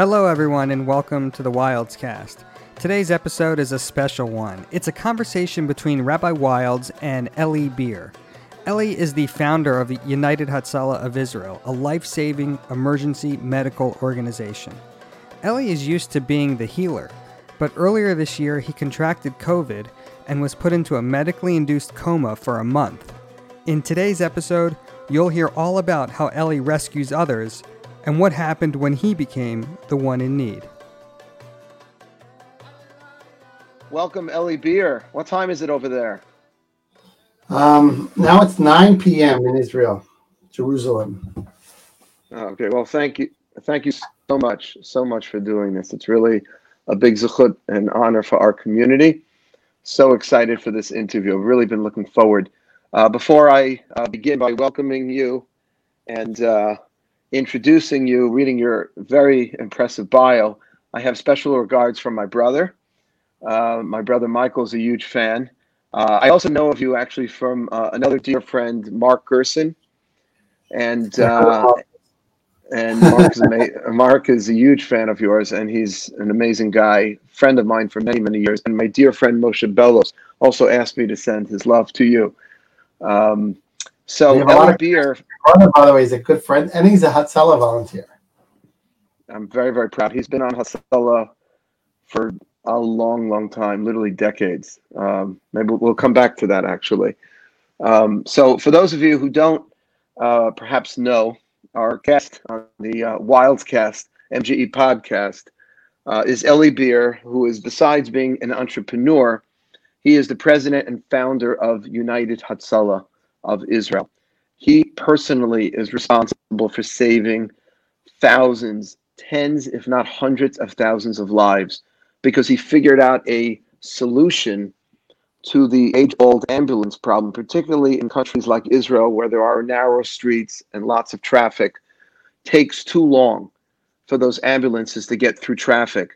Hello, everyone, and welcome to the Wildes Cast. Today's episode is a special one. It's a conversation between Rabbi Wildes and Eli Beer. Eli is the founder of the United Hatzalah of Israel, a life saving emergency medical organization. Eli is used to being the healer, but earlier this year he contracted COVID and was put into a medically induced coma for a month. In today's episode, you'll hear all about how Eli rescues others and what happened when he became the one in need. Welcome, Eli Beer. What time is it over there? Um, now it's 9 p.m. in Israel, Jerusalem. Okay, well, thank you. Thank you so much, so much for doing this. It's really a big zechut and honor for our community. So excited for this interview. I've really been looking forward. Uh, before I uh, begin by welcoming you and uh, introducing you, reading your very impressive bio, I have special regards from my brother. Uh, my brother Michael is a huge fan. Uh, I also know of you actually from uh, another dear friend, Mark Gerson, and uh, and Mark is, ama- Mark is a huge fan of yours, and he's an amazing guy, friend of mine for many many years. And my dear friend Moshe Bellos also asked me to send his love to you. Um, so Eli Beer, brother, by the way, is a good friend, and he's a Hatzalah volunteer. I'm very very proud. He's been on Hatzalah for a long, long time, literally decades. Um, maybe we'll come back to that actually. Um, so, for those of you who don't uh, perhaps know, our guest on the uh, Wildescast MJE podcast uh, is Eli Beer, who is besides being an entrepreneur, he is the president and founder of United Hatzalah of Israel. He personally is responsible for saving thousands, tens, if not hundreds of thousands of lives because he figured out a solution to the age old ambulance problem, particularly in countries like Israel, where there are narrow streets and lots of traffic, takes too long for those ambulances to get through traffic.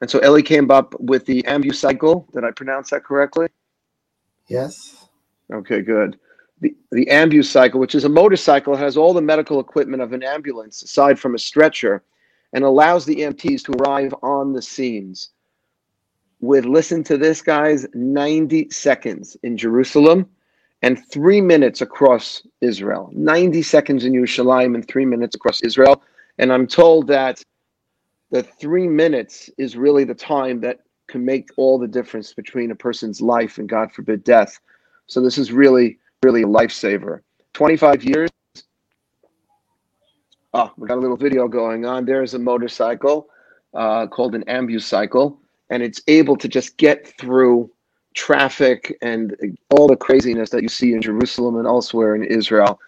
And so Eli came up with the AmbuCycle. Did I pronounce that correctly? Yes. Okay, good. The, the AmbuCycle, which is a motorcycle, has all the medical equipment of an ambulance aside from a stretcher and allows the EMTs to arrive on the scenes. With listen to this guys 90 seconds in Jerusalem and 3 minutes across Israel. 90 seconds in Yerushalayim and 3 minutes across Israel. And I'm told that the 3 minutes is really the time that can make all the difference between a person's life and god forbid death. So this is really really a lifesaver 25 years oh we got a little video going on there's a motorcycle uh, called an AmbuCycle and it's able to just get through traffic and all the craziness that you see in Jerusalem and elsewhere in Israel.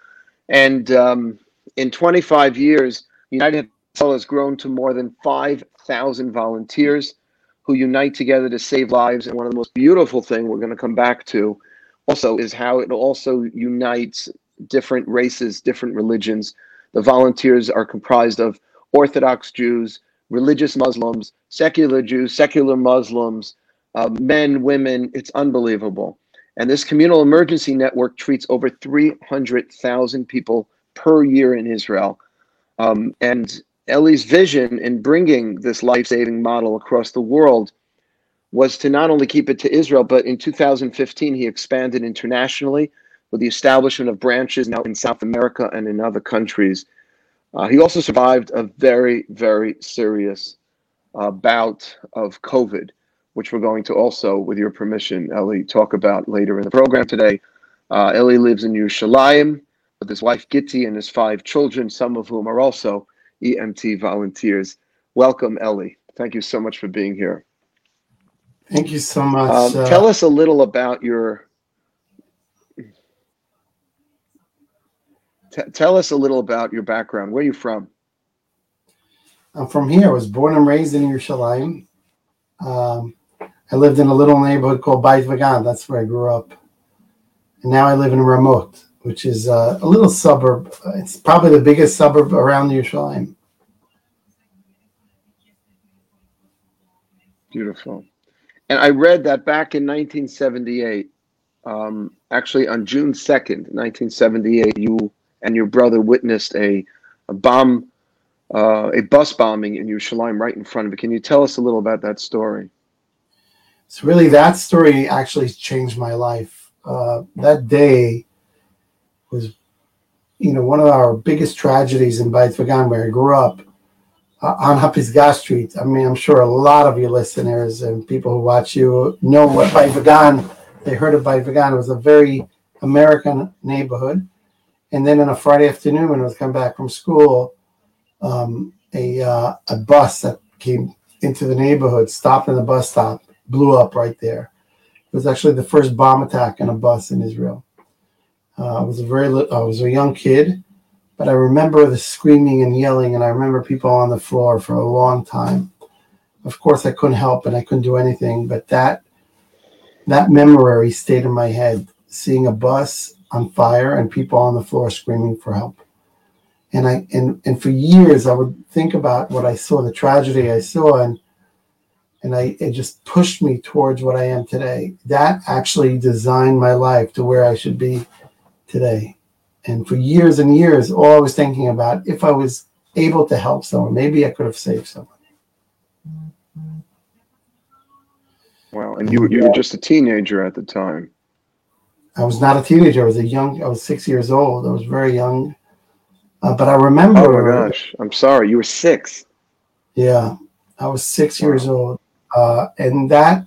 And um, in 25 years, United has grown to more than 5,000 volunteers who unite together to save lives. And one of the most beautiful things we're going to come back to also is how it also unites different races, different religions. The volunteers are comprised of Orthodox Jews, religious Muslims, secular Jews, secular Muslims, uh, men, women. It's unbelievable. And this communal emergency network treats over 300,000 people per year in Israel. Um, and Eli's vision in bringing this life saving model across the world was to not only keep it to Israel, but in 2015, he expanded internationally with the establishment of branches now in South America and in other countries. Uh, he also survived a very, very serious uh, bout of COVID, which we're going to also, with your permission, Eli, talk about later in the program today. Uh, Eli lives in Yerushalayim with his wife Gitti and his five children, some of whom are also EMT volunteers. Welcome, Eli. Thank you so much for being here. Thank you so much. Um, uh, tell us a little about your T- tell us a little about your background. Where are you from? I'm from here. I was born and raised in Yerushalayim. Um, I lived in a little neighborhood called Beit Vagan. That's where I grew up. And now I live in Ramot, which is uh, a little suburb. It's probably the biggest suburb around Yerushalayim. Beautiful. And I read that back in 1978, um, actually on June 2nd, 1978, you and your brother witnessed a, a bomb uh, a bus bombing in Yerushalayim right in front of it. Can you tell us a little about that story? So really, that story actually changed my life. Uh, that day was, you know, one of our biggest tragedies in Beit where I grew up, uh, on Hapisgah Street. I mean, I'm sure a lot of your listeners and people who watch you know what Beit Vagan. They heard of Beit Vagan. It was a very American neighborhood. And then on a Friday afternoon, when I was coming back from school, um, a uh, a bus that came into the neighborhood stopped in the bus stop, blew up right there. It was actually the first bomb attack on a bus in Israel. Uh, I was a very I was a young kid, but I remember the screaming and yelling, and I remember people on the floor for a long time. Of course, I couldn't help and I couldn't do anything, but that that memory stayed in my head. Seeing a bus on fire and people on the floor screaming for help and I and and for years I would think about what I saw, the tragedy I saw, and and I it just pushed me towards what I am today. That actually designed my life to where I should be today. And for years and years, all I was thinking about if I was able to help someone, maybe I could have saved someone. Wow, and you you were just a teenager at the time. I was not a teenager. I was a young. I was six years old. I was very young uh, but I remember. Oh my gosh! I'm sorry. You were six. Yeah, I was six wow. years old, uh, and that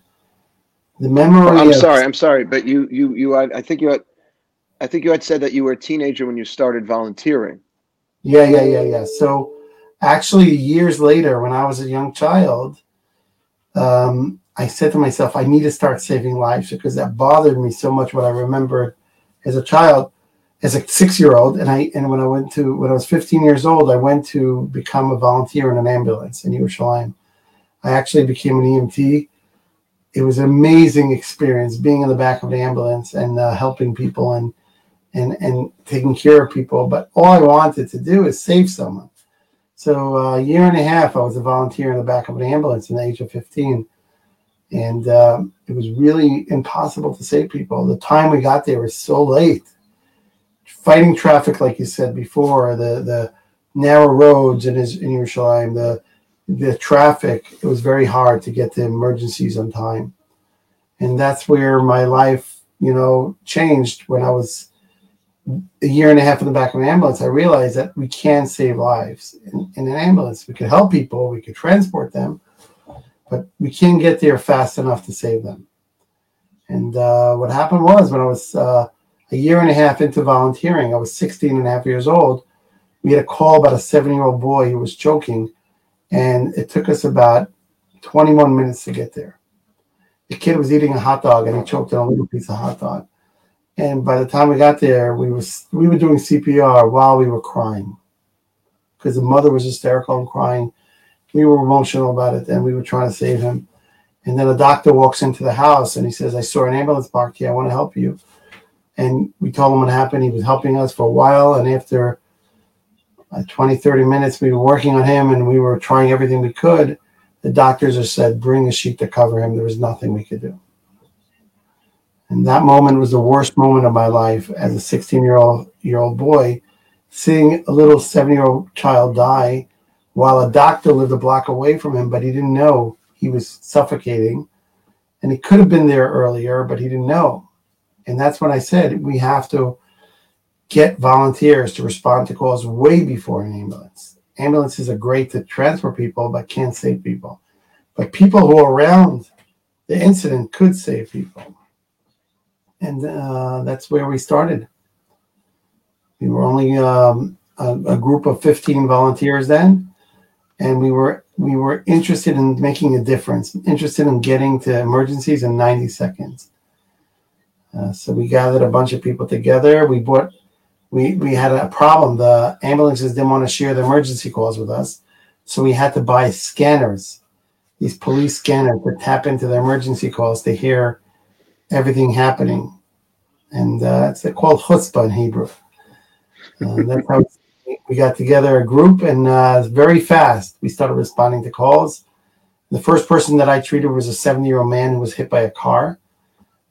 the memory. I'm of, sorry. I'm sorry, but you you you I, I think you had I think you had said that you were a teenager when you started volunteering. Yeah, yeah, yeah, yeah. So actually, years later, when I was a young child, um, I said to myself, I need to start saving lives because that bothered me so much. What I remembered as a child as a six year old and I and when I went to when I was 15 years old, I went to become a volunteer in an ambulance in Yerushalayim. I actually became an EMT. It was an amazing experience being in the back of the ambulance and uh, helping people and and and taking care of people. But all I wanted to do is save someone. So uh, a year and a half, I was a volunteer in the back of an ambulance in the age of 15. And uh, it was really impossible to save people. The time we got there was so late fighting traffic, like you said before, the the narrow roads in his in Yerushalayim, the the traffic, it was very hard to get to emergencies on time. And that's where my life, you know, changed when I was a year and a half in the back of an ambulance. I realized that we can save lives in, in an ambulance. We could help people, we could transport them, but we can't get there fast enough to save them. And uh, what happened was when I was uh, a year and a half into volunteering, I was 16 and a half years old. We had a call about a seven year old boy who was choking, and it took us about 21 minutes to get there. The kid was eating a hot dog and he choked on a little piece of hot dog. And by the time we got there, we was we were doing CPR while we were crying because the mother was hysterical and crying. We were emotional about it, and we were trying to save him. And then a doctor walks into the house and he says, "I saw an ambulance parked here. I want to help you." and we told him what happened. He was helping us for a while, and after uh, 20, 30 minutes, we were working on him and we were trying everything we could. The doctors just said, bring a sheet to cover him. There was nothing we could do. And that moment was the worst moment of my life as a 16 year old year old boy, seeing a little seven year old child die while a doctor lived a block away from him, but he didn't know he was suffocating. And he could have been there earlier, but he didn't know. And that's when I said we have to get volunteers to respond to calls way before an ambulance. Ambulances are great to transport people, but can't save people. But people who are around the incident could save people. And uh, that's where we started. We were only um, a, a group of 15 volunteers then, and we were we were interested in making a difference, interested in getting to emergencies in 90 seconds. Uh, so we gathered a bunch of people together. We bought, we we had a problem. The ambulances didn't want to share the emergency calls with us, so we had to buy scanners, these police scanners to tap into the emergency calls to hear everything happening, and uh, it's called chutzpah in Hebrew. Uh, that's how we got together a group, and uh, very fast we started responding to calls. The first person that I treated was a 70 year old man who was hit by a car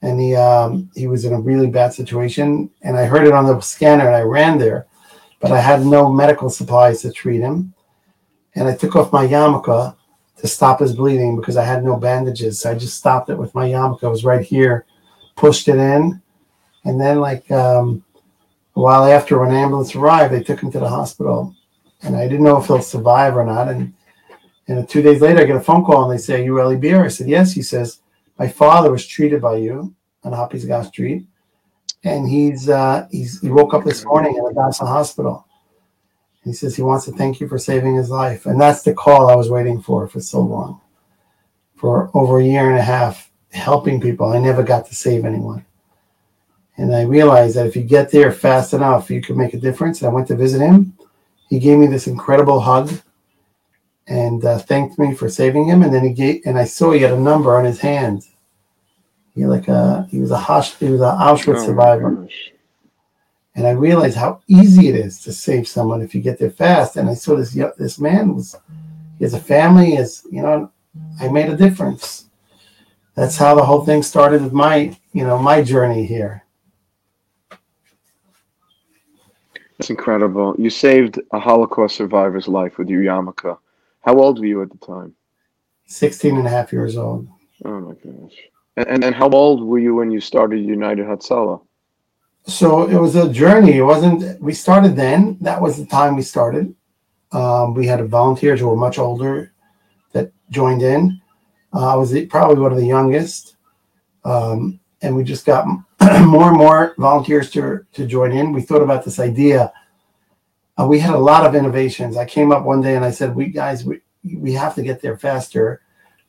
and he um, he was in a really bad situation. And I heard it on the scanner, and I ran there, but I had no medical supplies to treat him. and I took off my yarmulke to stop his bleeding because I had no bandages. So I just stopped it with my yarmulke. It was right here, pushed it in, and then like um, a while after, when ambulance arrived, they took him to the hospital, and I didn't know if he'll survive or not. And and two days later, I get a phone call, and they say, "Are you Eli Beer?" I said, "Yes." He says, "My father was treated by you on Hapisgah Street, and he's uh, he's he woke up this morning in Hadassah Hospital." He says he wants to thank you for saving his life. And that's the call I was waiting for for so long. For over a year and a half, helping people. I never got to save anyone. And I realized that if you get there fast enough, you can make a difference. And I went to visit him. He gave me this incredible hug and uh, thanked me for saving him. And then he gave, and I saw he had a number on his hand. He like a he was a Hosh, he was an Auschwitz Oh, survivor. gosh. And I realized how easy it is to save someone if you get there fast. And I saw this this man was he has a family, is you know, I made a difference. That's how the whole thing started with my you know my journey here. That's incredible. You saved a Holocaust survivor's life with your yarmulke. How old were you at the time? 16 and a half years old. Oh my gosh. And, and, and how old were you when you started United Hatzalah? So it was a journey. It wasn't. We started then. That was the time we started. Um, we had volunteers who were much older that joined in. Uh, I was the, probably one of the youngest, um, and we just got more and more volunteers to to join in. We thought about this idea. Uh, we had a lot of innovations. I came up one day and I said, "We guys, we we have to get there faster.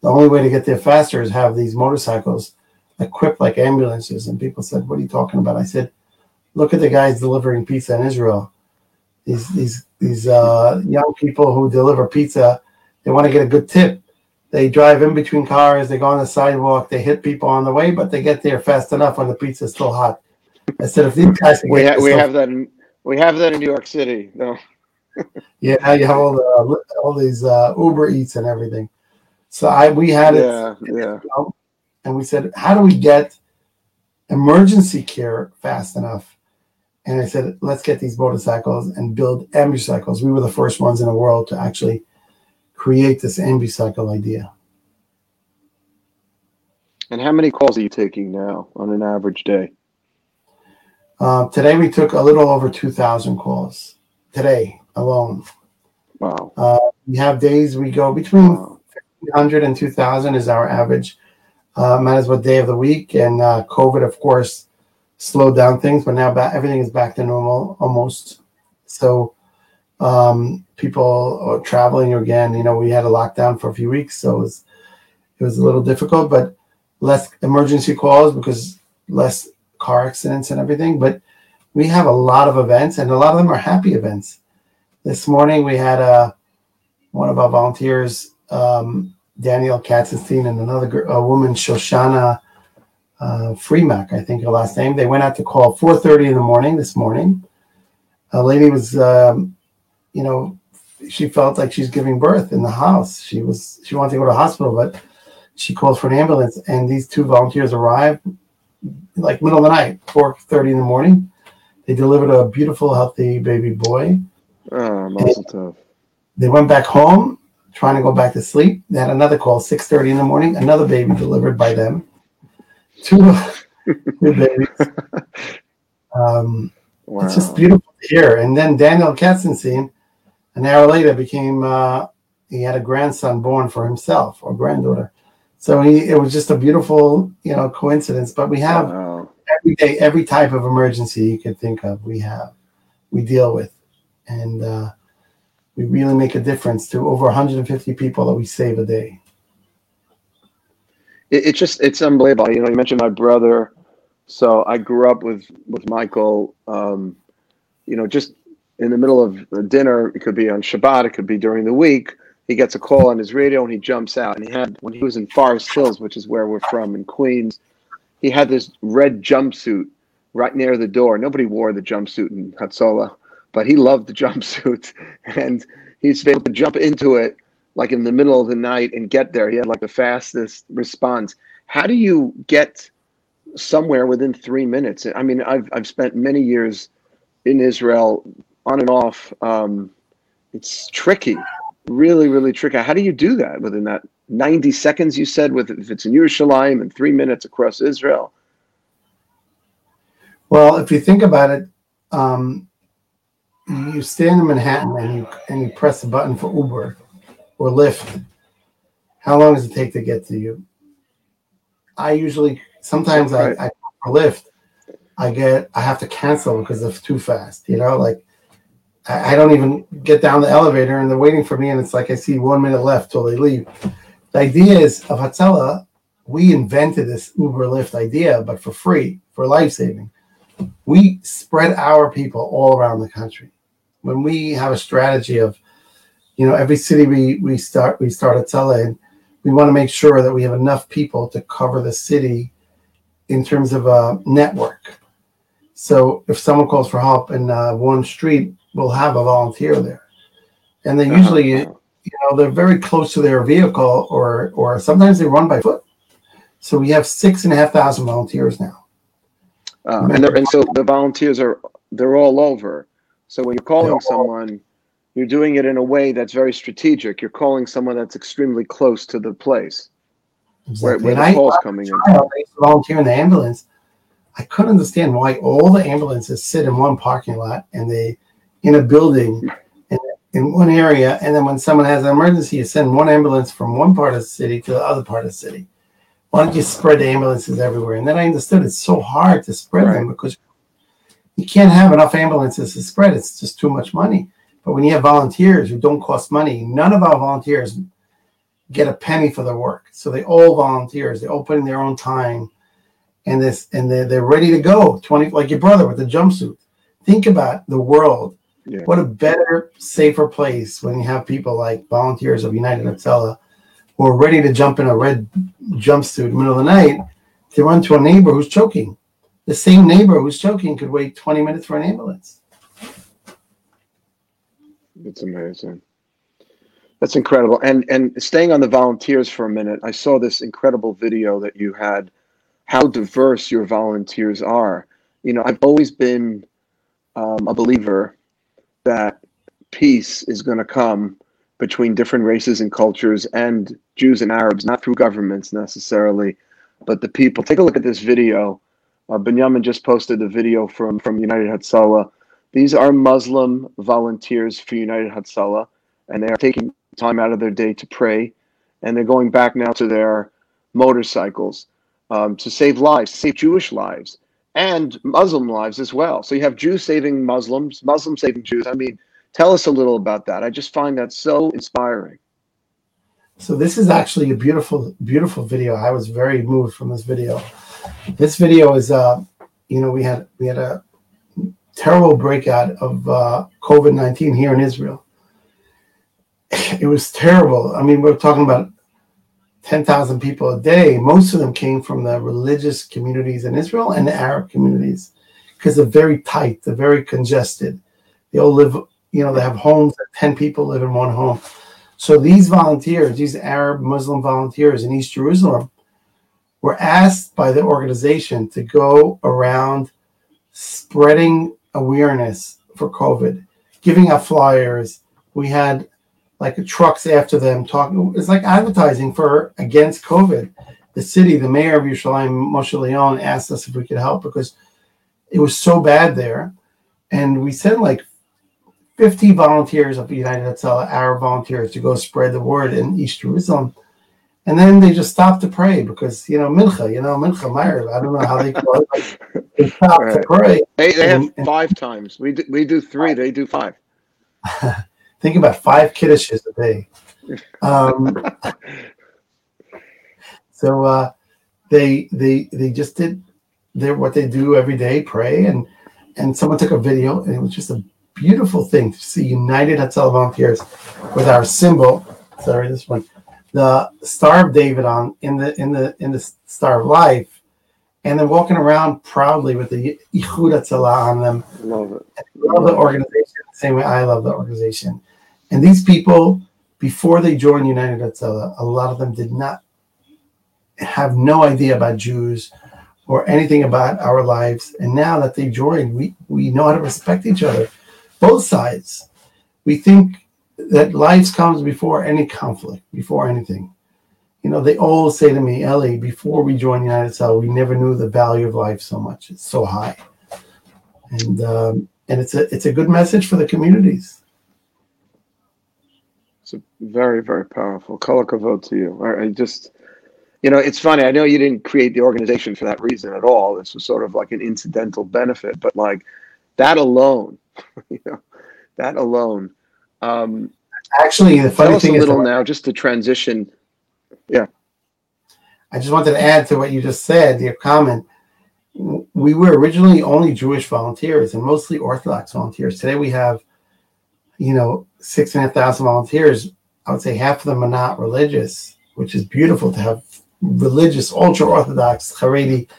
The only way to get there faster is have these motorcycles equipped like ambulances." And people said, "What are you talking about?" I said look at the guys delivering pizza in Israel. These these these uh, young people who deliver pizza, they want to get a good tip. They drive in between cars, they go on the sidewalk, they hit people on the way, but they get there fast enough when the pizza's still hot. Instead of these guys We, ha- we have that in we have that in New York City. No. yeah, you have all the all these uh, Uber Eats and everything. So I we had it Yeah, yeah. and we said, how do we get emergency care fast enough? And I said, let's get these motorcycles and build ambucycles. We were the first ones in the world to actually create this ambucycle idea. And how many calls are you taking now on an average day? Uh, today we took a little over 2,000 calls today alone. Wow. We have days we go between wow. 100 and 2,000 is our average. Uh, might as well day of the week. And uh, COVID, of course, slowed down things, but now back, everything is back to normal almost. So um, people are traveling again. You know, we had a lockdown for a few weeks, so it was it was a little difficult, but less emergency calls because less car accidents and everything. But we have a lot of events, and a lot of them are happy events. This morning we had a one of our volunteers, um, Daniel Katzenstein, and another a woman, Shoshana uh, Freemack, I think her last name. They went out to call 4:30 in the morning this morning. A lady was, um, you know, she felt like she's giving birth in the house. She was she wanted to go to the hospital, but she called for an ambulance, and these two volunteers arrived like middle of the night, 4:30 in the morning. They delivered a beautiful, healthy baby boy. Oh. They went back home, trying to go back to sleep. They had another call, 6:30 in the morning, another baby delivered by them. Two, babies. Um, Wow. It's just beautiful to hear. And then Daniel Katzenstein, an hour later, became uh, he had a grandson born for himself or granddaughter. So he it was just a beautiful you know coincidence. But we have Wow. every day every type of emergency you could think of. We have we deal with, and uh, we really make a difference to over 150 people that we save a day. It, it's just it's unbelievable. You know, you mentioned my brother. So I grew up with with Michael. Um, you know, just in the middle of dinner, it could be on Shabbat, it could be during the week. He gets a call on his radio and he jumps out. And he had when he was in Forest Hills, which is where we're from in Queens, he had this red jumpsuit right near the door. Nobody wore the jumpsuit in Hatzola, but he loved the jumpsuit, and he's able to jump into it like in the middle of the night and get there. He had like the fastest response. How do you get somewhere within three minutes? I mean, I've I've spent many years in Israel on and off. Um, it's tricky. really, really tricky. How do you do that within that 90 seconds you said with if it's in Yerushalayim and three minutes across Israel? Well, if you think about it, um, you stand in Manhattan and you and you press the button for Uber or Lyft. How long does it take to get to you? I usually sometimes right. I, I for Lyft, I get I have to cancel because it's too fast. You know, like I, I don't even get down the elevator and they're waiting for me, and it's like I see one minute left till they leave. The idea is of Hatzalah, we invented this Uber Lyft idea, but for free, for life saving. We spread our people all around the country. When we have a strategy of, you know, every city we we start we start Hatzalah and we want to make sure that we have enough people to cover the city in terms of a network. So if someone calls for help in uh, one street, we'll have a volunteer there, and they uh-huh. usually, you know, they're very close to their vehicle, or or sometimes they run by foot. So we have six and a half thousand volunteers now. Uh, and, and so the volunteers are they're all over. So when you're calling someone, you're doing it in a way that's very strategic. You're calling someone that's extremely close to the place exactly. where, where the call's coming in. Volunteer in the ambulance. I couldn't understand why all the ambulances sit in one parking lot and they in a building in, in one area, and then when someone has an emergency, you send one ambulance from one part of the city to the other part of the city. Why don't you spread the ambulances everywhere? And then I understood it's so hard to spread right. them because you can't have enough ambulances to spread. It's just too much money. But when you have volunteers who don't cost money, none of our volunteers get a penny for their work. So they all volunteers. They all put in their own time, and this and they're, they're ready to go. Twenty like your brother with the jumpsuit. Think about the world. Yeah. What a better, safer place when you have people like volunteers of United Hatzalah who are ready to jump in a red jumpsuit in the middle of the night to run to a neighbor who's choking. The same neighbor who's choking could wait 20 minutes for an ambulance. It's amazing. That's incredible. And and staying on the volunteers for a minute, I saw this incredible video that you had. How diverse your volunteers are. You know, I've always been um, a believer that peace is going to come between different races and cultures and Jews and Arabs, not through governments necessarily, but the people. Take a look at this video. Uh, Benjamin just posted the video from from United Hatzalah. These are Muslim volunteers for United Hatzalah, and they are taking time out of their day to pray, and they're going back now to their motorcycles um, to save lives, save Jewish lives and Muslim lives as well. So you have Jews saving Muslims, Muslims saving Jews. I mean, tell us a little about that. I just find that so inspiring. So this is actually a beautiful, beautiful video. I was very moved from this video. This video is, uh, you know, we had we had a terrible breakout of uh, COVID nineteen here in Israel, it was terrible. I mean, we're talking about 10,000 people a day. Most of them came from the religious communities in Israel and the Arab communities because they're very tight, they're very congested. They all live, you know, they have homes that 10 people live in one home. So these volunteers, these Arab Muslim volunteers in East Jerusalem, were asked by the organization to go around spreading awareness for COVID, giving out flyers. We had like trucks after them talking. It's like advertising for against COVID. The city, the mayor of Yerushalayim, Moshe Leon, asked us if we could help because it was so bad there, and we sent like 50 volunteers of the United Hatzalah, Arab volunteers, to go spread the word in East Jerusalem. And then they just stopped to pray because you know mincha, you know mincha Meir. I don't know how they call it. They stopped right. to pray. They, they and, have five and, times. We do, we do three. They do five. Think about five kiddushes a day. Um, so uh, they they they just did their what they do every day, pray, and and someone took a video, and it was just a beautiful thing to see United Hatzalah volunteers with our symbol. Sorry, this one, the Star of David on in the in the in the Star of Life, and then walking around proudly with the Ichud Hatzalah on them. Love it. love the organization the same way I love the organization. And these people, before they joined United Hatzalah, a lot of them did not have no idea about Jews or anything about our lives. And now that they joined, we, we know how to respect each other, both sides. We think that life comes before any conflict, before anything. You know, they all say to me, Eli, before we joined United Cell, we never knew the value of life so much. It's so high, and um, and it's a it's a good message for the communities. It's a very very powerful. Color vote to you. I just, you know, it's funny. I know you didn't create the organization for that reason at all. This was sort of like an incidental benefit, but like that alone, you know, that alone. Um, Actually, the funny thing a is little now, just to transition. Yeah. I just wanted to add to what you just said, your comment. We were originally only Jewish volunteers and mostly Orthodox volunteers. Today we have, you know, six and a half thousand volunteers. I would say half of them are not religious, which is beautiful to have religious, ultra Orthodox, Haredi,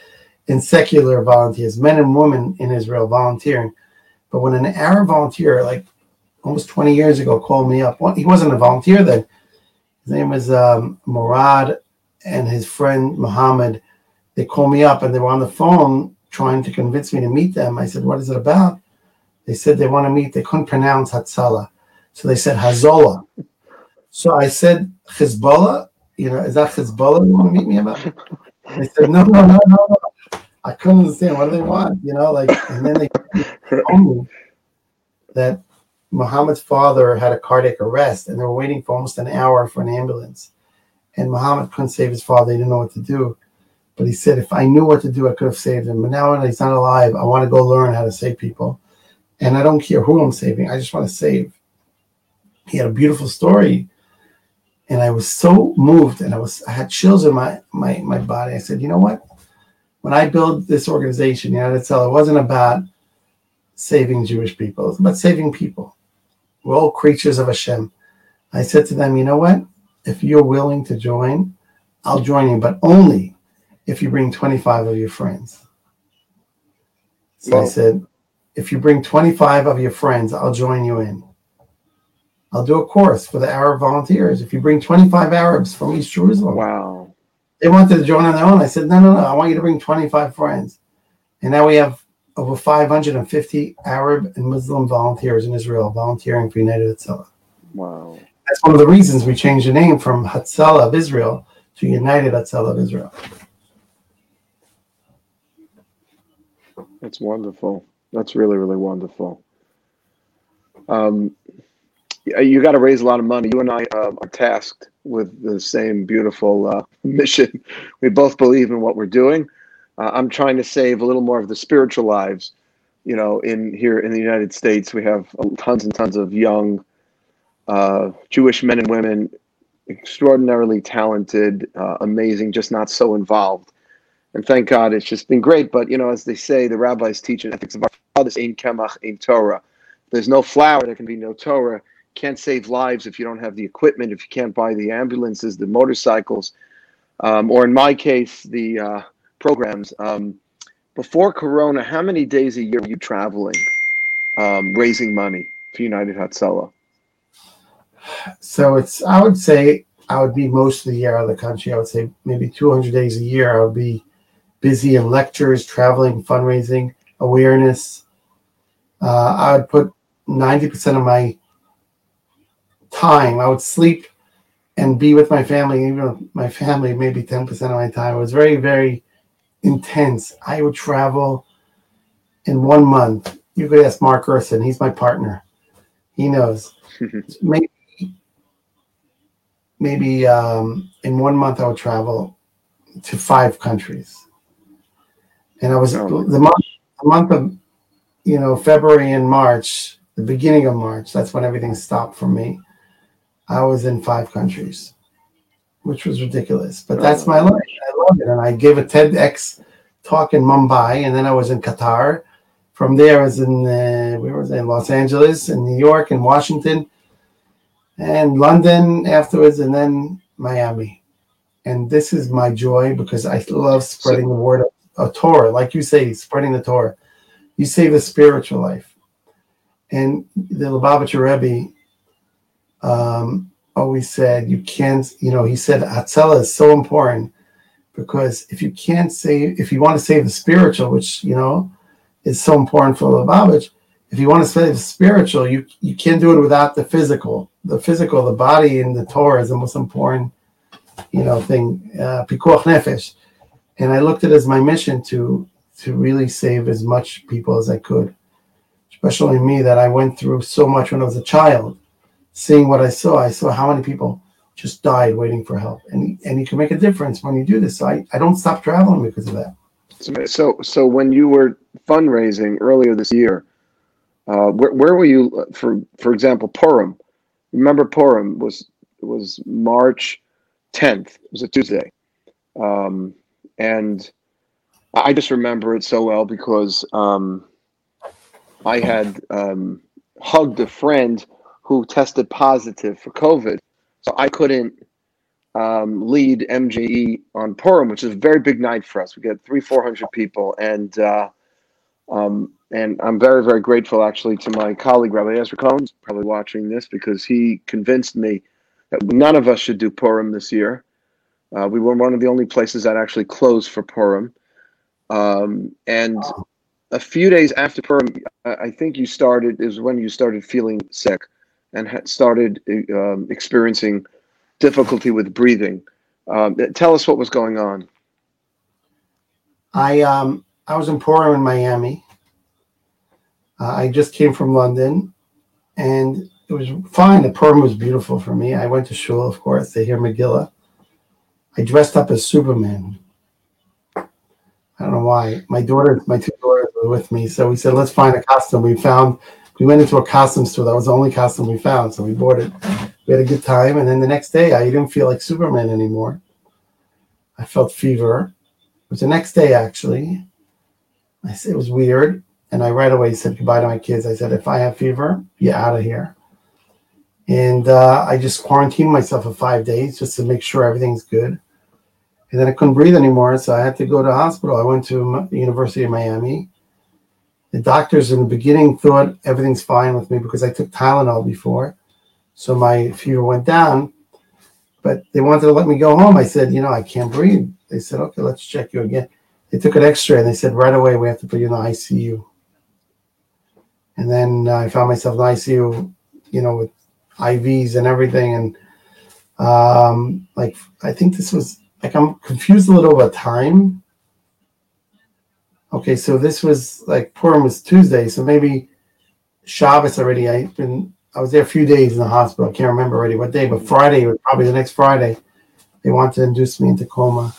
and secular volunteers, men and women in Israel volunteering. But when an Arab volunteer, like almost 20 years ago, called me up, he wasn't a volunteer then. His name was um, Murad and his friend Muhammad. They called me up and they were on the phone trying to convince me to meet them. I said, What is it about? They said they want to meet. They couldn't pronounce Hatzalah. So they said Hazola. So I said, Hezbollah? You know, is that Hezbollah you want to meet me about? They said, No, no, no, no, no. I couldn't understand what do they want, you know, like, and then they told me that Muhammad's father had a cardiac arrest and they were waiting for almost an hour for an ambulance. And Muhammad couldn't save his father, he didn't know what to do. But he said, if I knew what to do, I could have saved him. But now he's not alive, I want to go learn how to save people. And I don't care who I'm saving, I just want to save. He had a beautiful story. And I was so moved and I was I had chills in my my my body. I said, you know what? when I built this organization, United Cell, it wasn't about saving Jewish people. It was about saving people. We're all creatures of Hashem. I said to them, you know what? If you're willing to join, I'll join you, but only if you bring 25 of your friends. So I said, if you bring 25 of your friends, I'll join you in. I'll do a course for the Arab volunteers. If you bring 25 Arabs from East Jerusalem. Wow they wanted to join on their own. I said, no, no, no. I want you to bring 25 friends. And now we have over 550 Arab and Muslim volunteers in Israel volunteering for United Hatzalah. Wow. That's one of the reasons we changed the name from Hatzalah of Israel to United Hatzalah of Israel. That's wonderful. That's really, really wonderful. Um, you got to raise a lot of money. You and I uh, are tasked with the same beautiful uh, mission. We both believe in what we're doing. Uh, I'm trying to save a little more of the spiritual lives. You know, in here in the United States, we have tons and tons of young uh, Jewish men and women, extraordinarily talented, uh, amazing, just not so involved. And thank God, it's just been great. But you know, as they say, the rabbis teach in ethics of our fathers, "Ein kemach, ein Torah." there's no flour, there can be no Torah can't save lives if you don't have the equipment, if you can't buy the ambulances, the motorcycles, um, or in my case, the uh, programs. Um, before Corona, how many days a year were you traveling, um, raising money for United Hatzalah? So it's, I would say, I would be most of the year out of the country. I would say maybe 200 days a year. I would be busy in lectures, traveling, fundraising, awareness. Uh, I would put 90% of my time. I would sleep and be with my family, even my family, maybe 10% of my time. It was very, very intense. I would travel in one month. You could ask Mark Gerson, he's my partner. He knows. maybe maybe um, in one month I would travel to five countries. And I was oh. the month the month of you know February and March, the beginning of March, that's when everything stopped for me. I was in five countries, which was ridiculous. But that's my life. I love it. And I gave a TEDx talk in Mumbai, and then I was in Qatar. From there, I was in uh, where was I? In Los Angeles, in New York, in Washington, and London afterwards, and then Miami. And this is my joy because I love spreading the word of, of Torah, like you say, spreading the Torah. You save a spiritual life. And the Lubavitcher Rebbe um, always said you can't, you know, he said Hatzalah is so important because if you can't save, if you want to save the spiritual, which, you know, is so important for Lubavitch, if you want to say spiritual, you you can't do it without the physical. The physical, the body in the Torah is the most important, you know, thing. Uh, pikuach nefesh, and I looked at it as my mission to to really save as much people as I could, especially me that I went through so much when I was a child. Seeing what I saw, I saw how many people just died waiting for help, and and you can make a difference when you do this. So I, I don't stop traveling because of that. So so when you were fundraising earlier this year uh, where, where were you uh, for for example Purim? Remember Purim was was March 10th. It was a Tuesday, um, and I just remember it so well because um, I had um, hugged a friend who tested positive for COVID, so I couldn't um, lead MJE on Purim, which is a very big night for us. We get three, four hundred people, and uh, um, and I'm very, very grateful actually to my colleague Rabbi Ezra Cohen, probably watching this because he convinced me that none of us should do Purim this year. Uh, we were one of the only places that actually closed for Purim. Um, and a few days after Purim, I think you started is when you started feeling sick and had started um, experiencing difficulty with breathing. Um, tell us what was going on. I um I was in Purim in Miami uh, I just came from London, and it was fine. The Purim was beautiful for me. I went to shul, of course, to hear Megillah. I dressed up as Superman. I don't know why. My daughter, my two daughters were with me, so we said, "Let's find a costume." We found. We went into a costume store. That was the only costume we found, so we bought it. We had a good time, and then the next day, I didn't feel like Superman anymore. I felt fever. It was the next day, actually. I said it was weird. And I right away said goodbye to my kids. I said, if I have fever, get out of here. And uh, I just quarantined myself for five days just to make sure everything's good. And then I couldn't breathe anymore, so I had to go to hospital. I went to the University of Miami. The doctors in the beginning thought everything's fine with me because I took Tylenol before. So my fever went down, but they wanted to let me go home. I said, you know, I can't breathe. They said, okay, let's check you again. They took an x-ray and they said right away we have to put you in the ICU. And then uh, I found myself in the ICU, you know, with IVs and everything. And um, like, I think this was like, I'm confused a little about time. Okay, so this was like Purim was Tuesday, so maybe Shabbos already. I've been I was there a few days in the hospital. I can't remember already what day, but Friday was probably the next Friday. They wanted to induce me into coma.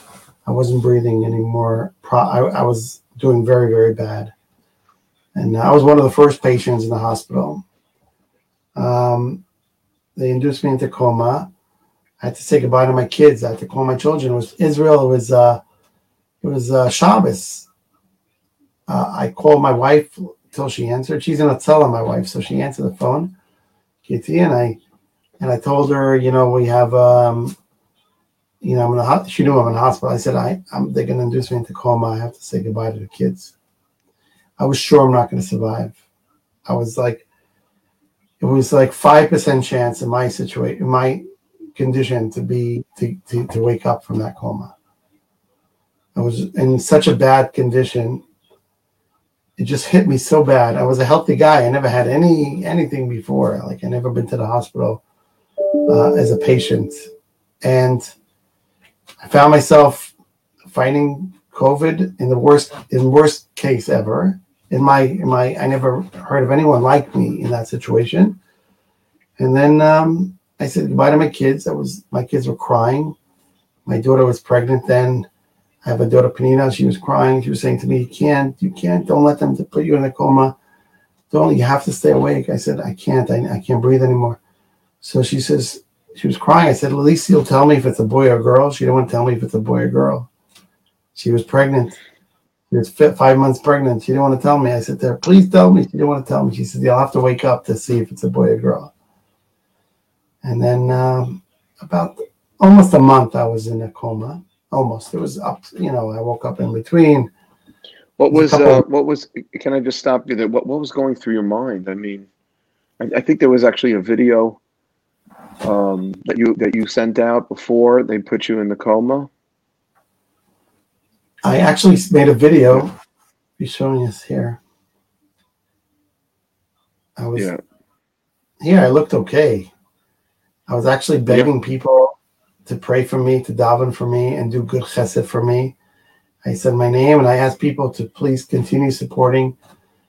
I wasn't breathing anymore. I, I was doing very very bad and I was one of the first patients in the hospital. Um, they induced me into coma. I had to say goodbye to my kids. I had to call my children. It was Israel. It was uh, it was uh, Shabbos. Uh, I called my wife till she answered. She's in Hatzalah, my wife, so she answered the phone. Gitti and I and I told her, you know, we have, um, you know, I'm in she knew I'm in the hospital. I said, I, I'm, they're going to induce me into coma. I have to say goodbye to the kids. I was sure I'm not going to survive. I was like, it was like five percent chance in my situation, in my condition, to be to, to to wake up from that coma. I was in such a bad condition. It just hit me so bad. I was a healthy guy. I never had any anything before. Like I never been to the hospital uh, as a patient, and I found myself fighting COVID in the worst in worst case ever in my in my I never heard of anyone like me in that situation. And then um, I said goodbye to my kids. I was my kids were crying. My daughter was pregnant then. I have a daughter Penina. She was crying. She was saying to me, "You can't, you can't. Don't let them put you in a coma. Don't. You have to stay awake." I said, "I can't. I, I can't breathe anymore." So she says she was crying. I said, "At least you'll tell me if it's a boy or girl." She didn't want to tell me if it's a boy or girl. She was pregnant. She was five months pregnant. She didn't want to tell me. I said there, please tell me. She didn't want to tell me. She said, you'll have to wake up to see if it's a boy or girl. And then um, about almost a month, I was in a coma. Almost. It was up. You know, I woke up in between. What was uh, what was? Can I just stop you there? What what was going through your mind? I mean, I, I think there was actually a video um, that you that you sent out before they put you in the coma. I actually made a video. Be showing us here. I was Yeah. here. I looked okay. I was actually begging people to pray for me, to daven for me, and do good chesed for me. I said my name, and I asked people to please continue supporting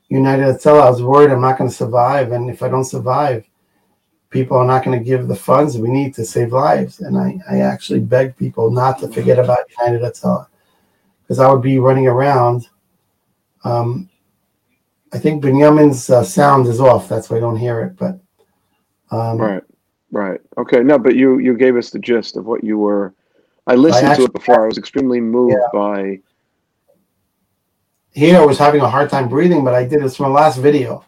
United Hatzalah. I was worried I'm not going to survive, and if I don't survive, people are not going to give the funds we need to save lives. And I, I actually begged people not to forget about United Hatzalah because I would be running around. Um, I think Benjamin's uh, sound is off. That's why I don't hear it. But um, Right. Right. Okay. No, but you you gave us the gist of what you were. I listened to actually- it before. I was extremely moved by. here I was having a hard time breathing, but I did this from my last video.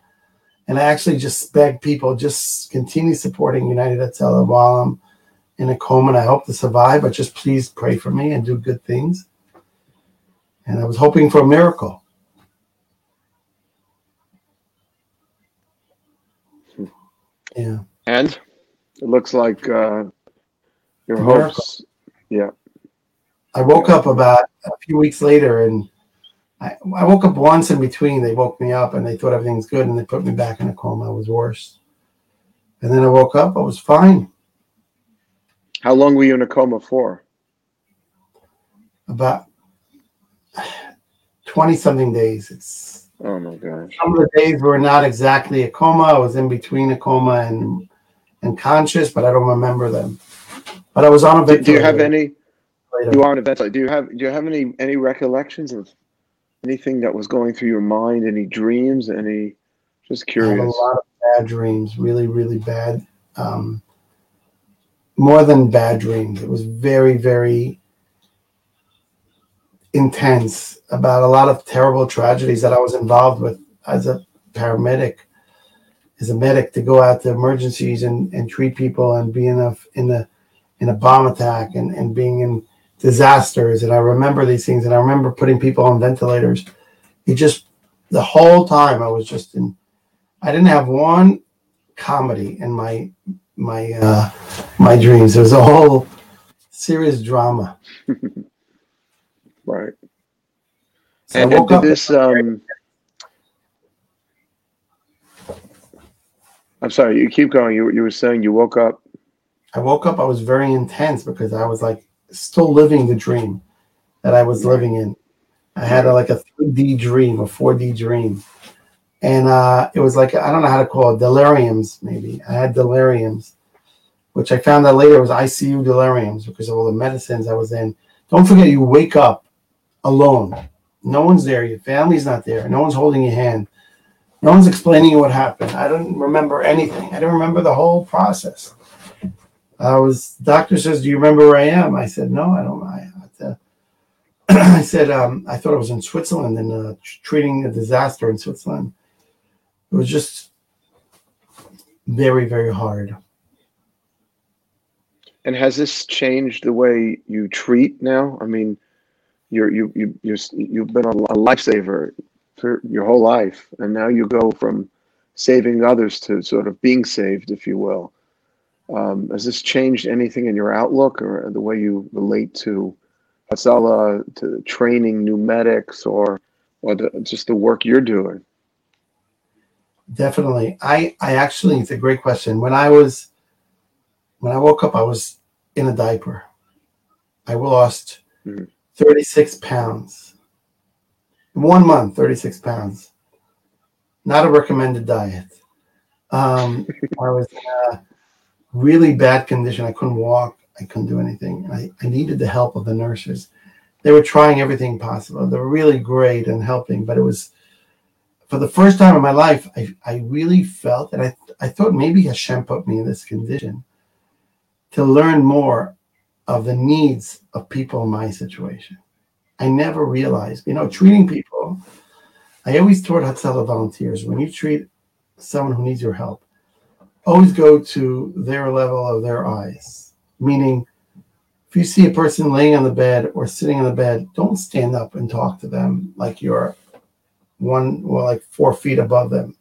And I actually just begged people just continue supporting United Hatzalah while I'm in a coma and I hope to survive, but just please pray for me and do good things. And I was hoping for a miracle. Hmm. Yeah. And it looks like uh, your hopes. Yeah. I woke up about a few weeks later and I, I woke up once in between. They woke me up and they thought everything's good and they put me back in a coma. I was worse. And then I woke up, I was fine. How long were you in a coma for? About 20 something days. It's Oh my gosh. some of the days were not exactly a coma. I was in between a coma and and conscious, but I don't remember them. But I was on a Do, do you have any? later. You are on a ventilator. Do you have? Do you have any any recollections of anything that was going through your mind? Any dreams? Any? Just I have a lot of bad dreams, really, really bad. Um, more than bad dreams. It was very, very intense about a lot of terrible tragedies that I was involved with as a paramedic, as a medic to go out to emergencies and, and treat people and be in a in a in a bomb attack and, and being in disasters. And I remember these things and I remember putting people on ventilators. It just the whole time I was just in I didn't have one comedy in my my uh my dreams. It was a whole serious drama. Right. So And, I and did up. this? Um, I'm sorry. You keep going. You you were saying you woke up. I woke up. I was very intense because I was like still living the dream that I was living in. I had a, like a 3D dream, a 4D dream, and uh, it was like I don't know how to call it deliriums. Maybe I had deliriums, which I found out later was ICU deliriums because of all the medicines I was in. Don't forget, you wake up alone. No one's there. Your family's not there. No one's holding your hand. No one's explaining what happened. I don't remember anything. I don't remember the whole process. I was doctor says, "Do you remember where I am?" I said, "No, I don't." I, I said, um, "I thought I was in Switzerland and uh, treating a disaster in Switzerland." It was just very, very hard. And has this changed the way you treat now? I mean, you're you you you're, you've been a lifesaver for your whole life, and now you go from saving others to sort of being saved, if you will. Um, has this changed anything in your outlook or the way you relate to Hatzalah, to training new medics, or or the, just the work you're doing? Definitely. I, I actually, it's a great question. When I was, when I woke up, I was in a diaper. I lost Mhm. 36 pounds. One month, 36 pounds. Not a recommended diet. Um, I was in a really bad condition. I couldn't walk. I couldn't do anything. I, I needed the help of the nurses. They were trying everything possible. They were really great and helping, but it was, for the first time in my life, I, I really felt that I, I thought maybe Hashem put me in this condition to learn more of the needs of people in my situation. I never realized, you know, treating people. I always taught Hatzalah volunteers when you treat someone who needs your help, always go to their level of their eyes. Meaning, if you see a person laying on the bed or sitting on the bed, don't stand up and talk to them like you're one, well, like four feet above them.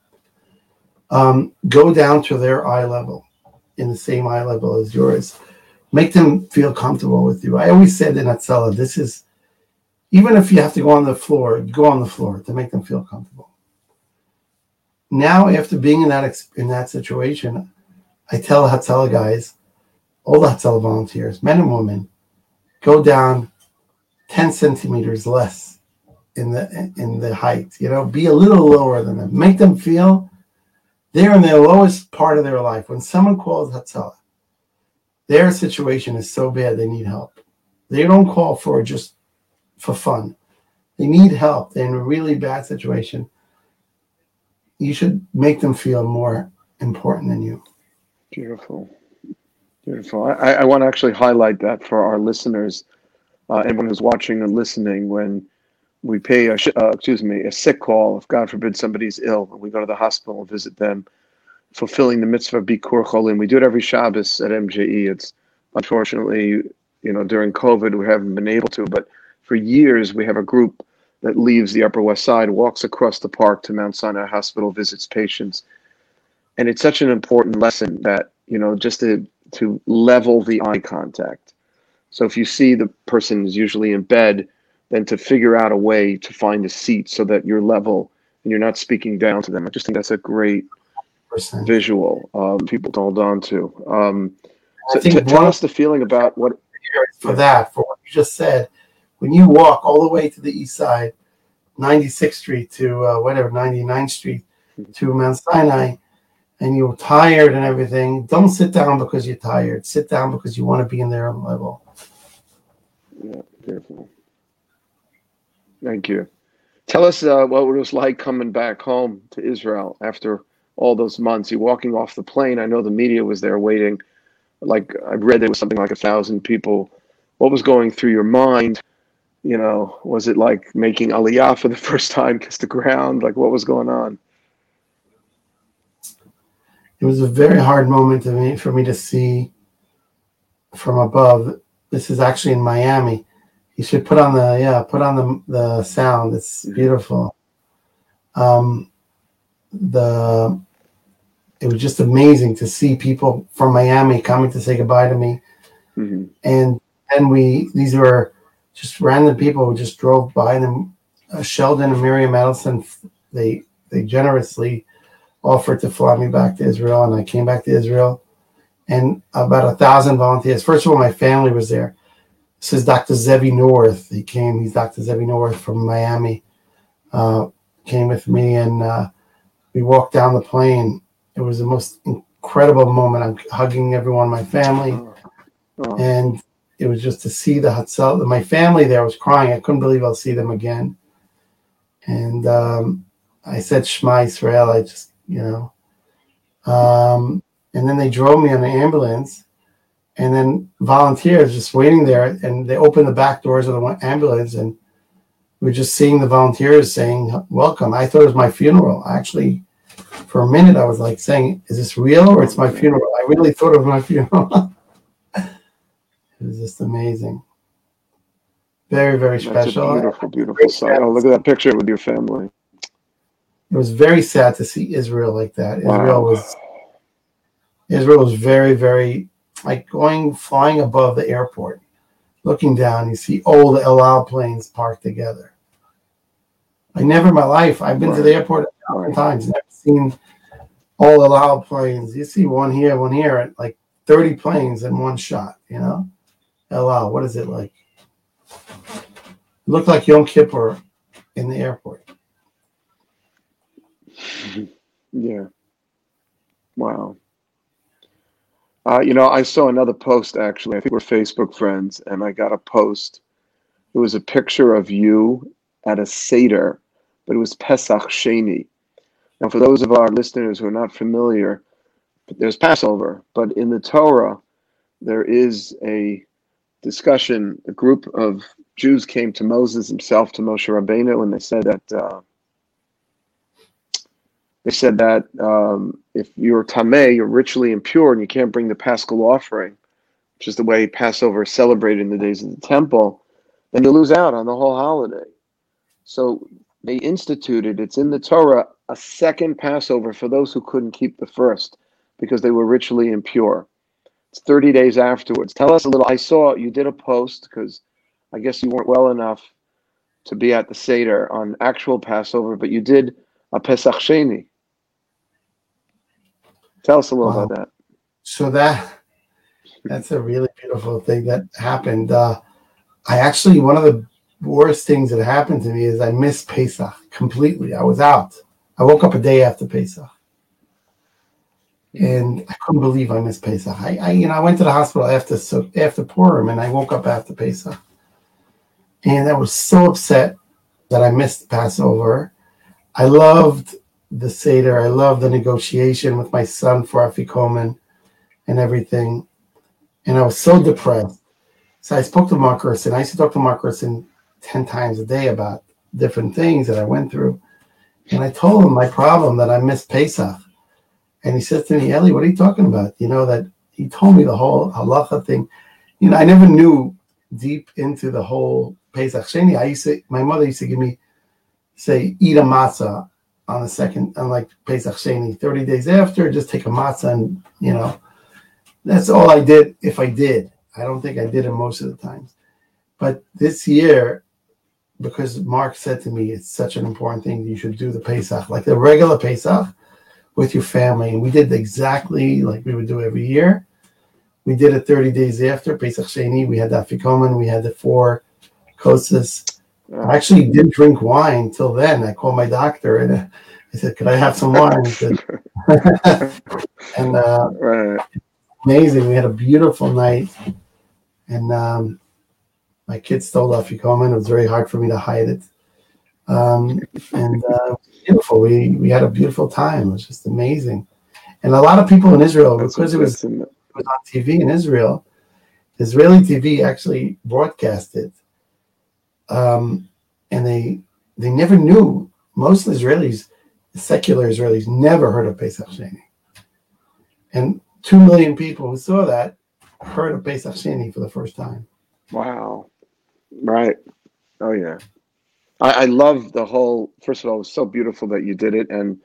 Um, go down to their eye level, in the same eye level as yours. Make them feel comfortable with you. I always said in Hatzalah, this is, even if you have to go on the floor, go on the floor to make them feel comfortable. now after being in that in that situation, I tell Hatzalah guys, all the Hatzalah volunteers, men and women, go down 10 centimeters less in the in the height. You know, be a little lower than them. Make them feel they're in the lowest part of their life. When someone calls Hatzalah, their situation is so bad they need help. They don't call for just for fun. They need help. They're in a really bad situation. You should make them feel more important than you. Beautiful. Beautiful. I, I want to actually highlight that for our listeners, uh, anyone who's watching and listening. When we pay a uh, excuse me a sick call, if God forbid somebody's ill, and we go to the hospital and visit them, fulfilling the mitzvah of bikur cholim. We do it every Shabbos at MJE. It's unfortunately, you know, during COVID we haven't been able to, but for years we have a group that leaves the Upper West Side, walks across the park to Mount Sinai Hospital, visits patients, and it's such an important lesson that you know just to to level the eye contact. So if you see the person is usually in bed, then to figure out a way to find a seat so that you're level and you're not speaking down to them. I just think that's a great percent. visual um, people to hold on to. Um, so t- tell us the feeling about what for that for what you just said. When you walk all the way to the east side, 96th Street to uh, whatever 99th Street to Mount Sinai, and you're tired and everything, don't sit down because you're tired. Sit down because you want to be in their own level. Yeah, beautiful. Thank you. Tell us uh, what it was like coming back home to Israel after all those months. You're walking off the plane. I know the media was there waiting. Like I read there was something like a thousand people. What was going through your mind? You know, was it like making Aliyah for the first time, kiss the ground? Like what was going on? it was a very hard moment to me for me to see from above. This is actually in Miami. You should put on the yeah, put on the the sound. It's beautiful. Um, the it was just amazing to see people from Miami coming to say goodbye to me, mm-hmm. and and we these were just random people who just drove by them. Uh, Sheldon and Miriam Adelson, they they generously offered to fly me back to Israel, and I came back to Israel. And about a thousand volunteers. First of all, my family was there. This is Dr. Zevi North. He came. He's Dr. Zevi North from Miami. Uh, came with me, and uh, we walked down the plane. It was the most incredible moment. I'm hugging everyone, my family, oh. Oh. and it was just to see the Hatzel. My family there was crying. I couldn't believe I'll see them again. And um, I said Shema Israel. I just you know. Um, and then they drove me on the ambulance, and then volunteers just waiting there, and they opened the back doors of the ambulance, and we are just seeing the volunteers saying "Welcome." I thought it was my funeral. Actually, for a minute, I was like saying, "Is this real or it's my funeral?" I really thought it was my funeral. Just amazing. Very, very special. Beautiful, beautiful sight. Oh, look at that picture with your family it was very sad to see Israel like that. Wow. Israel was Israel was very, very like going flying above the airport, looking down, you see all the El Al planes parked together. I never in my life, I've been right. to the airport a thousand times, never seen all El Al planes. You see one here, one here, like 30 planes in one shot, you know? El Al, what is it like? It looked like Yom Kippur in the airport. Yeah. Wow. Uh, you know, I saw another post actually. I think we're Facebook friends, and I got a post. It was a picture of you at a Seder, but it was Pesach Sheni. Now, for those of our listeners who are not familiar, there's Passover, but in the Torah, there is a discussion. A group of Jews came to Moses himself, to Moshe Rabbeinu, and they said that uh, they said that um, if you're tameh, you're ritually impure, and you can't bring the paschal offering, which is the way Passover is celebrated in the days of the temple, then you lose out on the whole holiday. So they instituted, it's in the Torah, a second Passover for those who couldn't keep the first because they were ritually impure. It's 30 days afterwards. Tell us a little. I saw you did a post because I guess you weren't well enough to be at the Seder on actual Passover, but you did a Pesach Sheni. Tell us a little wow. about that. So that that's a really beautiful thing that happened. Uh, I actually one of the worst things that happened to me is I missed Pesach completely. I was out. I woke up a day after Pesach, and I couldn't believe I missed Pesach. I, I you know, I went to the hospital after so after Purim, and I woke up after Pesach, and I was so upset that I missed Passover. I loved the Seder. I loved the negotiation with my son for Afikomen and everything. And I was so depressed. So I spoke to Mark Gerson. I used to talk to Mark Gerson 10 times a day about different things that I went through. And I told him my problem that I missed Pesach. And he says to me, Eli, what are you talking about? You know, that he told me the whole halacha thing. You know, I never knew deep into the whole Pesach Sheni. I used to, my mother used to give me, say, eat a matzah on the second, on like Pesach Sheni, 30 days after, just take a matzah and, you know, that's all I did if I did. I don't think I did it most of the times. But this year, because Mark said to me, it's such an important thing, you should do the Pesach, like the regular Pesach with your family. And we did exactly like we would do every year. We did it 30 days after Pesach Sheni. We had the Afikoman, we had the four kosas. I actually didn't drink wine till then. I called my doctor and I said, "Could I have some wine?" Said, and uh, right. amazing. We had a beautiful night, and um, my kids stole Afikoman. It was very hard for me to hide it. Um, and uh, beautiful. We we had a beautiful time. It was just amazing, and a lot of people in Israel That's because it was, it was on TV in Israel. Israeli TV actually broadcast it, um, and they they never knew. Most Israelis, secular Israelis, never heard of Pesach Sheni, and two million people who saw that heard of Pesach Sheni for the first time. Wow! Right? Oh yeah. I, I love the whole. First of all, it was so beautiful that you did it, and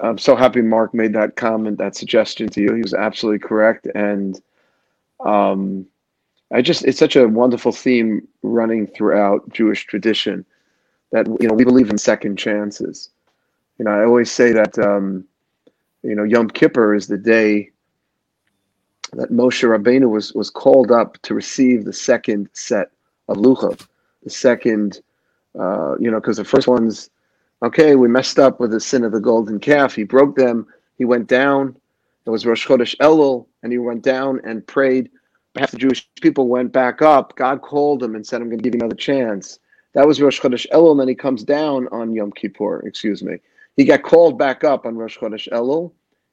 I'm so happy Mark made that comment, that suggestion to you. He was absolutely correct, and um, I just it's such a wonderful theme running throughout Jewish tradition that you know we believe in second chances. You know, I always say that um, you know Yom Kippur is the day that Moshe Rabbeinu was was called up to receive the second set of luchot, the second uh, you know, because the first one's okay, we messed up with the sin of the golden calf. He broke them. He went down. It was Rosh Chodesh Elul, and he went down and prayed. Half the Jewish people went back up. God called him and said, "I'm going to give you another chance." That was Rosh Chodesh Elul, and then he comes down on Yom Kippur. Excuse me. He got called back up on Rosh Chodesh Elul,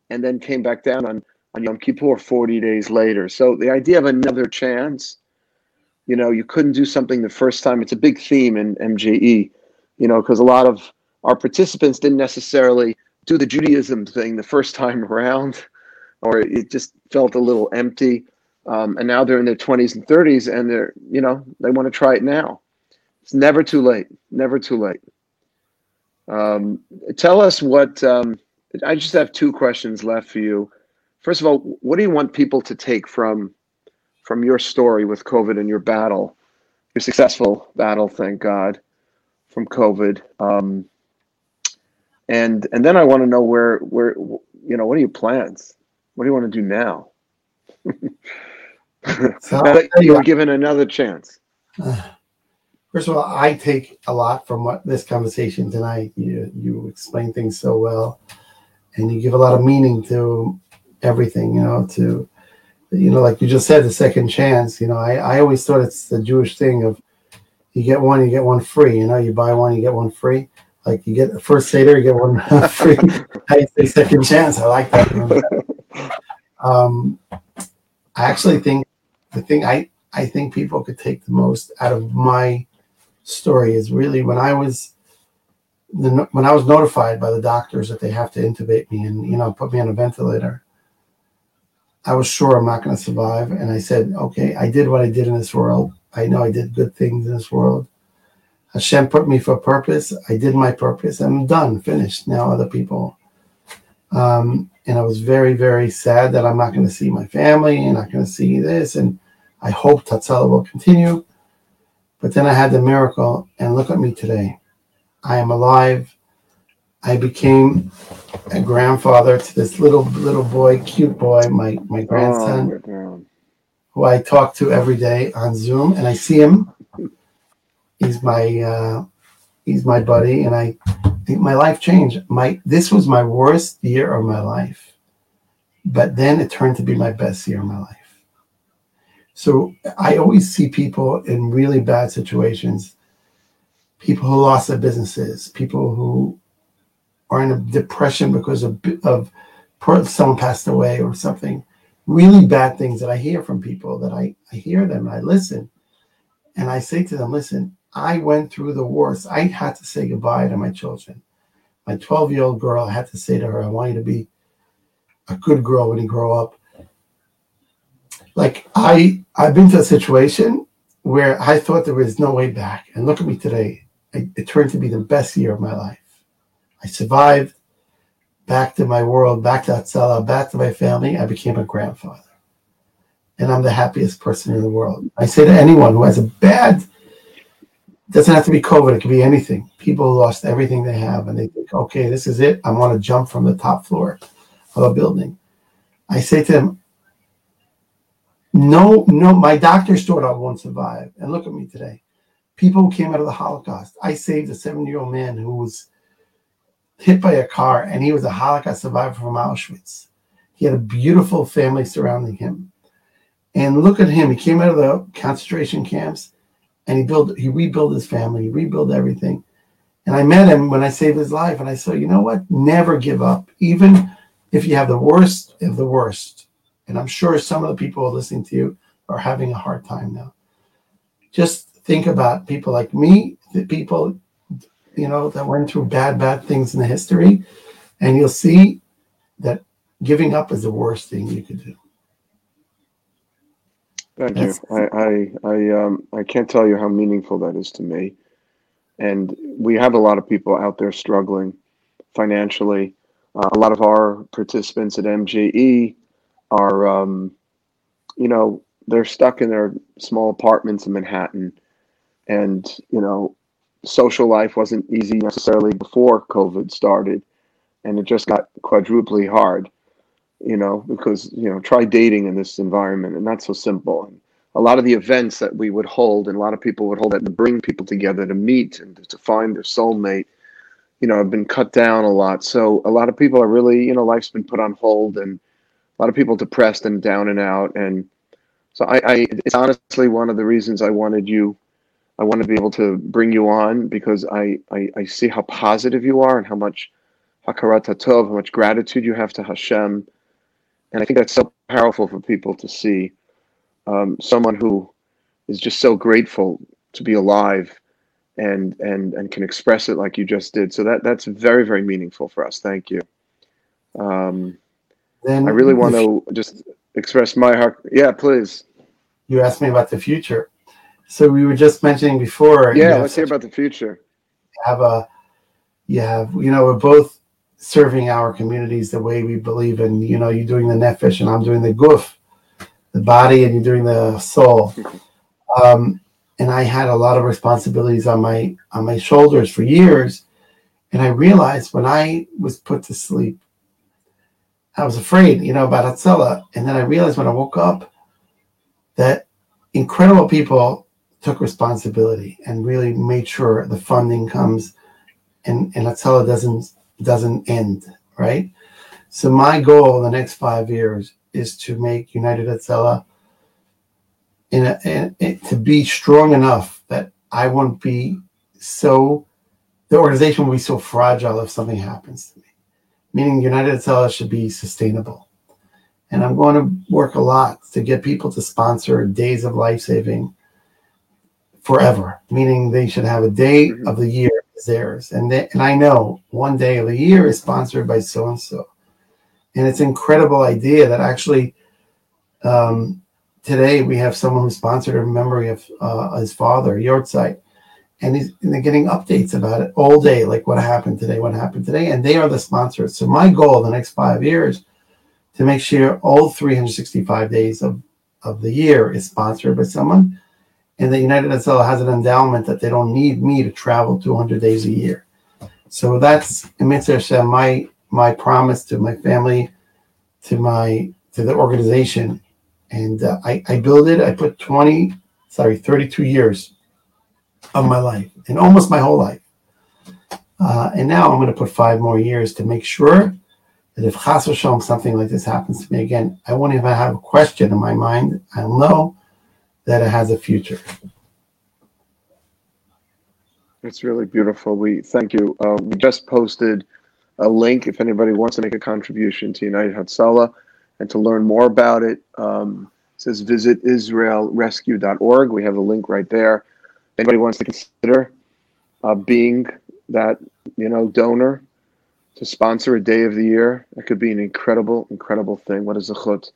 and then came back down on on Yom Kippur 40 days later. So the idea of another chance you know you couldn't do something the first time. It's a big theme in mje you know because a lot of our participants didn't necessarily do the judaism thing the first time around or it just felt a little empty. Um, and now they're in their 20s and 30s and they're you know they want to try it now. It's never too late never too late. Um, tell us what um, i just have two questions left for you. First of all what do you want people to take from from your story with COVID and your battle, your successful battle, thank God, from COVID. Um, and and then I want to know where where you know what are your plans? What do you want to do now? so you were given another chance. First of all, I take a lot from what this conversation tonight. You you explain things so well, and you give a lot of meaning to everything. You know, to you know, like you just said, the second chance. You know, I, I always thought it's the Jewish thing of you get one, you get one free. You know, you buy one, you get one free. Like you get the first Seder, you get one free. I say second chance. I like that. um, I actually think the thing I I think people could take the most out of my story is really when I was when I was notified by the doctors that they have to intubate me and you know put me on a ventilator I was sure I'm not going to survive. And I said, okay, I did what I did in this world. I know I did good things in this world. Hashem put me for a purpose. I did my purpose. I'm done, finished. Now other people. Um, and I was very, very sad that I'm not going to see my family and not going to see this. And I hope Hatzalah will continue. But then I had the miracle, and look at me today. I am alive. I became a grandfather to this little little boy, cute boy, my my grandson, Oh, who I talk to every day on Zoom, and I see him. He's my uh, he's my buddy, and I think my life changed. My this was my worst year of my life, but then it turned to be my best year of my life. So I always see people in really bad situations, people who lost their businesses, people who are in a depression because of of someone passed away or something. Really bad things that I hear from people that I, I hear them I listen. And I say to them, listen, I went through the worst. I had to say goodbye to my children. My 12 year old girl, I had to say to her, I want you to be a good girl when you grow up. Like I, I've been to a situation where I thought there was no way back. And look at me today. It turned to be the best year of my life. I survived back to my world, back to Hatzalah, back to my family. I became a grandfather. And I'm the happiest person in the world. I say to anyone who has a bad, doesn't have to be COVID, it could be anything. People lost everything they have and they think, okay, this is it. I want to jump from the top floor of a building. I say to them, no, no, my doctors thought I won't survive. And look at me today. People who came out of the Holocaust. I saved a seven year old man who was hit by a car and he was a Holocaust survivor from Auschwitz. He had a beautiful family surrounding him. And look at him. He came out of the concentration camps and he built he rebuilt his family, he rebuilt everything. And I met him when I saved his life, and I said, you know what? Never give up, even if you have the worst of the worst and I'm sure some of the people listening to you are having a hard time now. Just think about people like me, the people, you know, that went through bad, bad things in the history, and you'll see that giving up is the worst thing you could do. Thank That's, you. I I I, um, I can't tell you how meaningful that is to me. And we have a lot of people out there struggling financially. Uh, a lot of our participants at MJE are, um, you know, they're stuck in their small apartments in Manhattan, and you know, social life wasn't easy necessarily before COVID started, and it just got quadruply hard. You know, because you know, try dating in this environment, and not so simple. And a lot of the events that we would hold, and a lot of people would hold that to bring people together to meet and to find their soulmate, you know, have been cut down a lot. So a lot of people are really, you know, life's been put on hold, and a lot of people depressed and down and out. And so I, I it's honestly one of the reasons I wanted you, I want to be able to bring you on because I, I, I see how positive you are and how much hakarat tov, how much gratitude you have to Hashem. And I think that's so powerful for people to see um, someone who is just so grateful to be alive and and and can express it like you just did. So that that's very very meaningful for us. Thank you. Um, then I really want to just express my heart. Yeah, please. You asked me about the future. So we were just mentioning before. Yeah, let's hear about the future. Have a, you have, you know, we're both serving our communities the way we believe in. You know, you're doing the nefesh and I'm doing the guf, the body, and you're doing the soul. um, and I had a lot of responsibilities on my on my shoulders for years. And I realized when I was put to sleep I was afraid, you know, about Hatzalah. And then I realized when I woke up that incredible people took responsibility and really made sure the funding comes and, and Hatzalah doesn't doesn't end, right? So my goal in the next five years is to make United Hatzalah in, a, in, in to be strong enough that I won't be so the organization will be so fragile if something happens to me meaning United Hatzalah should be sustainable. And I'm going to work a lot to get people to sponsor days of life saving forever, meaning they should have a day mm-hmm. of the year as theirs. And they, and I know one day of the year is sponsored by so and so. And it's an incredible idea that actually um, today we have someone who sponsored a memory of uh, his father, Yortzeit and, he's, and they're getting updates about it all day, like what happened today, what happened today, and they are the sponsors. So my goal the next five years to make sure all 365 days of, of the year is sponsored by someone, and the United Hatzalah has an endowment that they don't need me to travel 200 days a year. So that's Hashem, my my promise to my family, to my to the organization, and uh, I I built it. I put twenty, sorry, thirty two years of my life and almost my whole life. Uh, and now I'm going to put five more years to make sure that if chas v'shalom something like this happens to me again, I won't even have a question in my mind. I'll know that it has a future. It's really beautiful. We thank you. Uh, we just posted a link if anybody wants to make a contribution to United Hatzalah and to learn more about it. Um, it says visit israelrescue.org. We have a link right there. Anybody wants to consider uh, being that you know donor to sponsor a day of the year, it could be an incredible, incredible thing. What a zechut,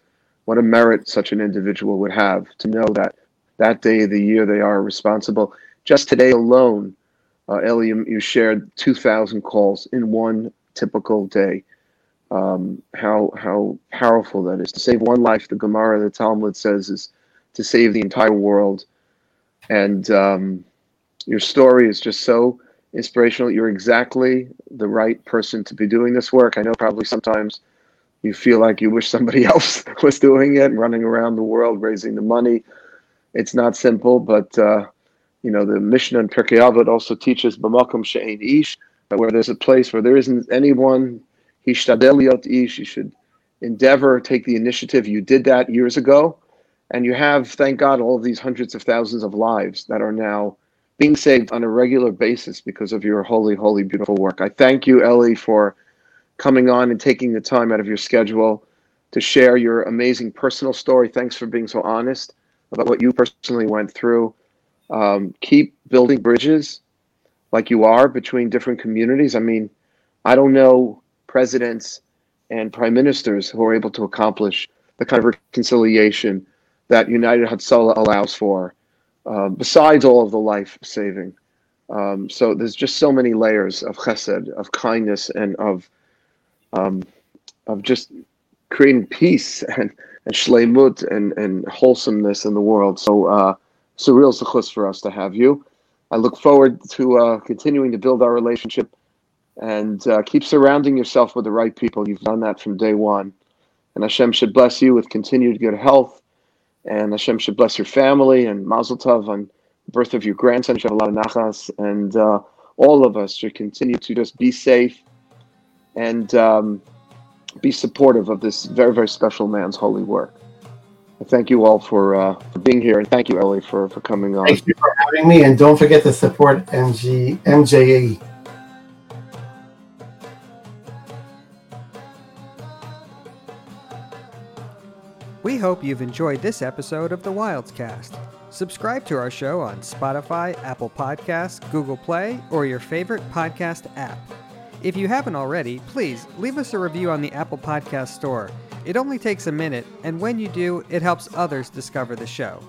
what a merit such an individual would have to know that that day of the year they are responsible. Just today alone, uh, Eli, you shared 2,000 calls in one typical day. Um, how how powerful that is to save one life. The Gemara, the Talmud says, is to save the entire world. And um, your story is just so inspirational. You're exactly the right person to be doing this work. I know probably sometimes you feel like you wish somebody else was doing it, running around the world raising the money. It's not simple, but uh, you know the Mishnah and Pirkei Avot also teaches b'makom she'ein ish, where there's a place where there isn't anyone, hishtadel ish, you should endeavor, take the initiative. You did that years ago, and you have, thank God, all of these hundreds of thousands of lives that are now being saved on a regular basis because of your holy, holy, beautiful work. I thank you, Eli, for coming on and taking the time out of your schedule to share your amazing personal story. Thanks for being so honest about what you personally went through. Um, keep building bridges like you are between different communities. I mean, I don't know presidents and prime ministers who are able to accomplish the kind of reconciliation that United Hatzalah allows for uh, besides all of the life saving. Um, so there's just so many layers of chesed, of kindness, and of um, of just creating peace and and shleimut and and wholesomeness in the world. So uh, surreal zechus for us to have you. I look forward to uh, continuing to build our relationship and uh, keep surrounding yourself with the right people. You've done that from day one. And Hashem should bless you with continued good health and Hashem should bless your family and Mazel Tov on the birth of your grandson. Of nachas, and uh, all of us should continue to just be safe and um, be supportive of this very, very special man's holy work. I thank you all for, uh, for being here, and thank you, Eli, for, for coming on. Thank you for having me, and don't forget to support MG MJE. We hope you've enjoyed this episode of the Wildescast. Subscribe to our show on Spotify, Apple Podcasts, Google Play, or your favorite podcast app. If you haven't already, please leave us a review on the Apple Podcast Store. It only takes a minute, and when you do, it helps others discover the show.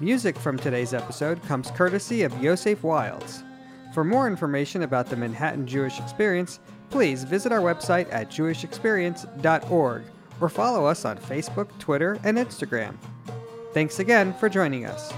Music from today's episode comes courtesy of Yosef Wildes. For more information about the Manhattan Jewish Experience, please visit our website at jewishexperience.org or follow us on Facebook, Twitter, and Instagram. Thanks again for joining us.